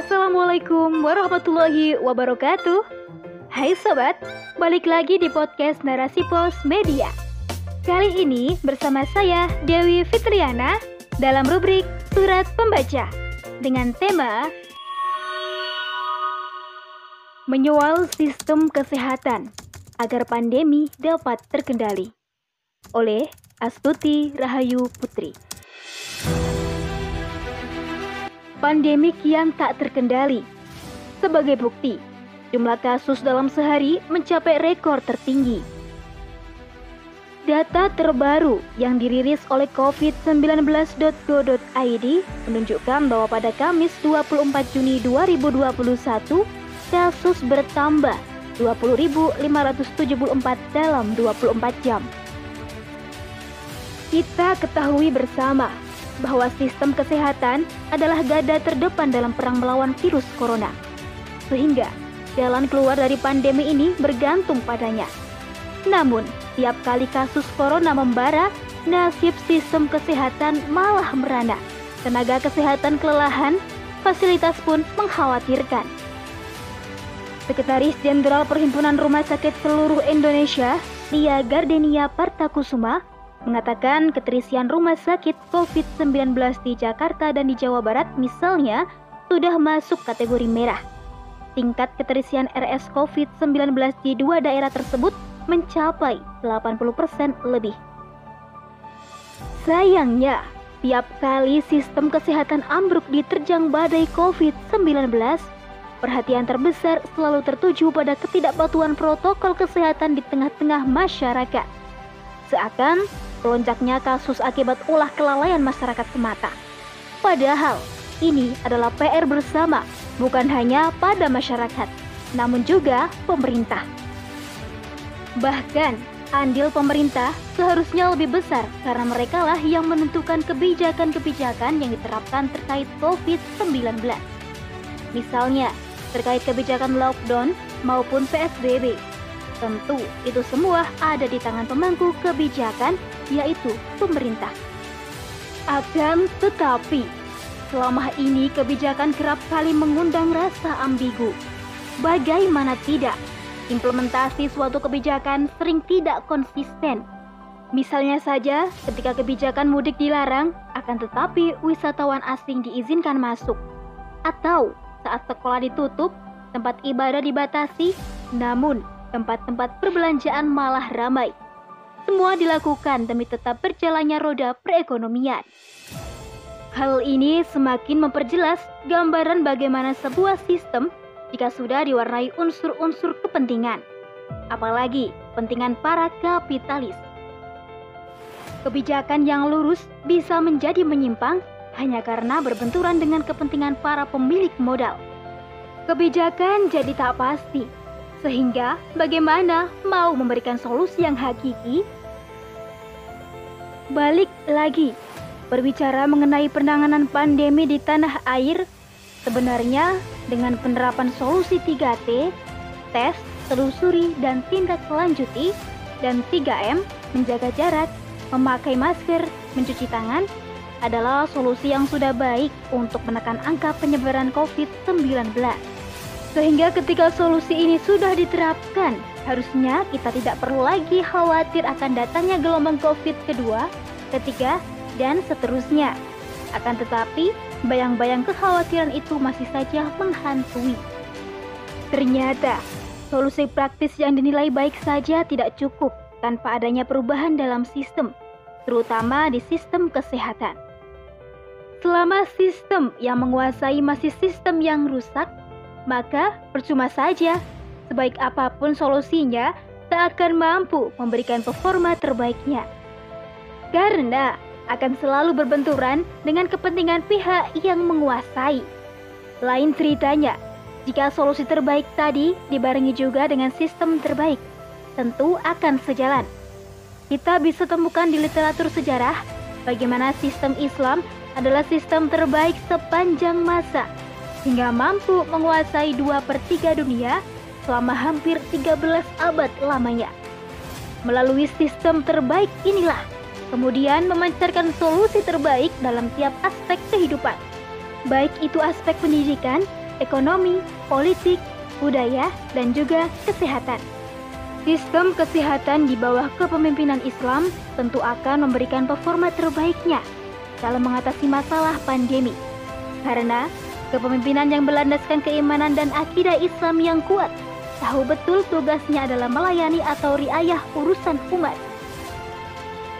Assalamualaikum warahmatullahi wabarakatuh. Hai sobat, balik lagi di podcast Narasi Pos Media. Kali ini bersama saya Dewi Fitriana dalam rubrik Surat Pembaca dengan tema Menyoal Sistem Kesehatan agar pandemi dapat terkendali oleh Astuti Rahayu Putri. Pandemi kian tak terkendali. Sebagai bukti, jumlah kasus dalam sehari mencapai rekor tertinggi. Data terbaru yang dirilis oleh covid19.go.id menunjukkan bahwa pada Kamis 24 Juni 2021, kasus bertambah 20.574 dalam 24 jam. Kita ketahui bersama bahwa sistem kesehatan adalah gada terdepan dalam perang melawan virus corona. Sehingga jalan keluar dari pandemi ini bergantung padanya. Namun, tiap kali kasus corona membara, nasib sistem kesehatan malah merana. Tenaga kesehatan kelelahan, fasilitas pun mengkhawatirkan. Sekretaris Jenderal Perhimpunan Rumah Sakit Seluruh Indonesia, Lia Gardenia Partakusuma, mengatakan keterisian rumah sakit COVID-19 di Jakarta dan di Jawa Barat misalnya sudah masuk kategori merah. Tingkat keterisian RS COVID-19 di dua daerah tersebut mencapai 80% lebih. Sayangnya, tiap kali sistem kesehatan ambruk diterjang badai COVID-19, perhatian terbesar selalu tertuju pada ketidakpatuhan protokol kesehatan di tengah-tengah masyarakat. Seakan Lonjaknya kasus akibat ulah kelalaian masyarakat semata. Padahal, ini adalah PR bersama, bukan hanya pada masyarakat, namun juga pemerintah. Bahkan, andil pemerintah seharusnya lebih besar karena mereka lah yang menentukan kebijakan-kebijakan yang diterapkan terkait COVID-19. Misalnya, terkait kebijakan lockdown maupun PSBB Tentu itu semua ada di tangan pemangku kebijakan yaitu pemerintah. Akan tetapi, selama ini kebijakan kerap kali mengundang rasa ambigu. Bagaimana tidak, implementasi suatu kebijakan sering tidak konsisten. Misalnya saja, ketika kebijakan mudik dilarang, akan tetapi wisatawan asing diizinkan masuk. Atau saat sekolah ditutup, tempat ibadah dibatasi, namun tempat-tempat perbelanjaan malah ramai. Semua dilakukan demi tetap berjalannya roda perekonomian. Hal ini semakin memperjelas gambaran bagaimana sebuah sistem jika sudah diwarnai unsur-unsur kepentingan, apalagi kepentingan para kapitalis. Kebijakan yang lurus bisa menjadi menyimpang hanya karena berbenturan dengan kepentingan para pemilik modal. Kebijakan jadi tak pasti sehingga bagaimana mau memberikan solusi yang hakiki? Balik lagi, berbicara mengenai penanganan pandemi di tanah air, sebenarnya dengan penerapan solusi 3T, tes, telusuri, dan tindak lanjuti, dan 3M, menjaga jarak, memakai masker, mencuci tangan, adalah solusi yang sudah baik untuk menekan angka penyebaran COVID-19. Sehingga ketika solusi ini sudah diterapkan, harusnya kita tidak perlu lagi khawatir akan datangnya gelombang COVID kedua, ketiga, dan seterusnya. Akan tetapi, bayang-bayang kekhawatiran itu masih saja menghantui. Ternyata, solusi praktis yang dinilai baik saja tidak cukup tanpa adanya perubahan dalam sistem, terutama di sistem kesehatan. Selama sistem yang menguasai masih sistem yang rusak, maka percuma saja. Sebaik apa pun solusinya, tak akan mampu memberikan performa terbaiknya. Karena akan selalu berbenturan dengan kepentingan pihak yang menguasai. Lain ceritanya, jika solusi terbaik tadi dibarengi juga dengan sistem terbaik, tentu akan sejalan. Kita bisa temukan di literatur sejarah bagaimana sistem Islam adalah sistem terbaik sepanjang masa hingga mampu menguasai dua per 3 dunia selama hampir 13 abad lamanya. Melalui sistem terbaik inilah, kemudian memancarkan solusi terbaik dalam tiap aspek kehidupan. Baik itu aspek pendidikan, ekonomi, politik, budaya, dan juga kesehatan. Sistem kesehatan di bawah kepemimpinan Islam tentu akan memberikan performa terbaiknya dalam mengatasi masalah pandemi. Karena kepemimpinan yang berlandaskan keimanan dan akidah Islam yang kuat tahu betul tugasnya adalah melayani atau riayah urusan umat.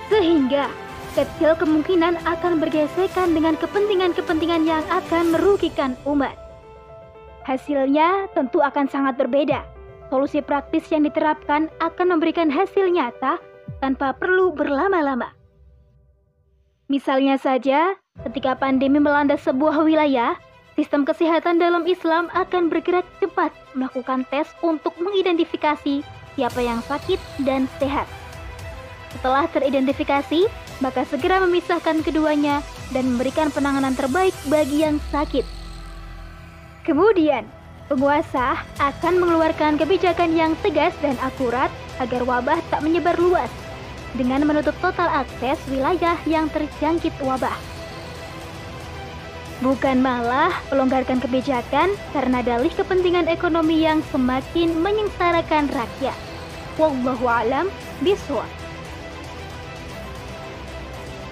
Sehingga kecil kemungkinan akan bergesekan dengan kepentingan-kepentingan yang akan merugikan umat. Hasilnya tentu akan sangat berbeda solusi praktis yang diterapkan akan memberikan hasil nyata tanpa perlu berlama-lama. Misalnya saja, ketika pandemi melanda sebuah wilayah, sistem kesehatan dalam Islam akan bergerak cepat melakukan tes untuk mengidentifikasi siapa yang sakit dan sehat. Setelah teridentifikasi, maka segera memisahkan keduanya dan memberikan penanganan terbaik bagi yang sakit. Kemudian, Penguasa akan mengeluarkan kebijakan yang tegas dan akurat agar wabah tak menyebar luas dengan menutup total akses wilayah yang terjangkit wabah. Bukan malah melonggarkan kebijakan karena dalih kepentingan ekonomi yang semakin menyengsarakan rakyat. Wallahu alam biswab.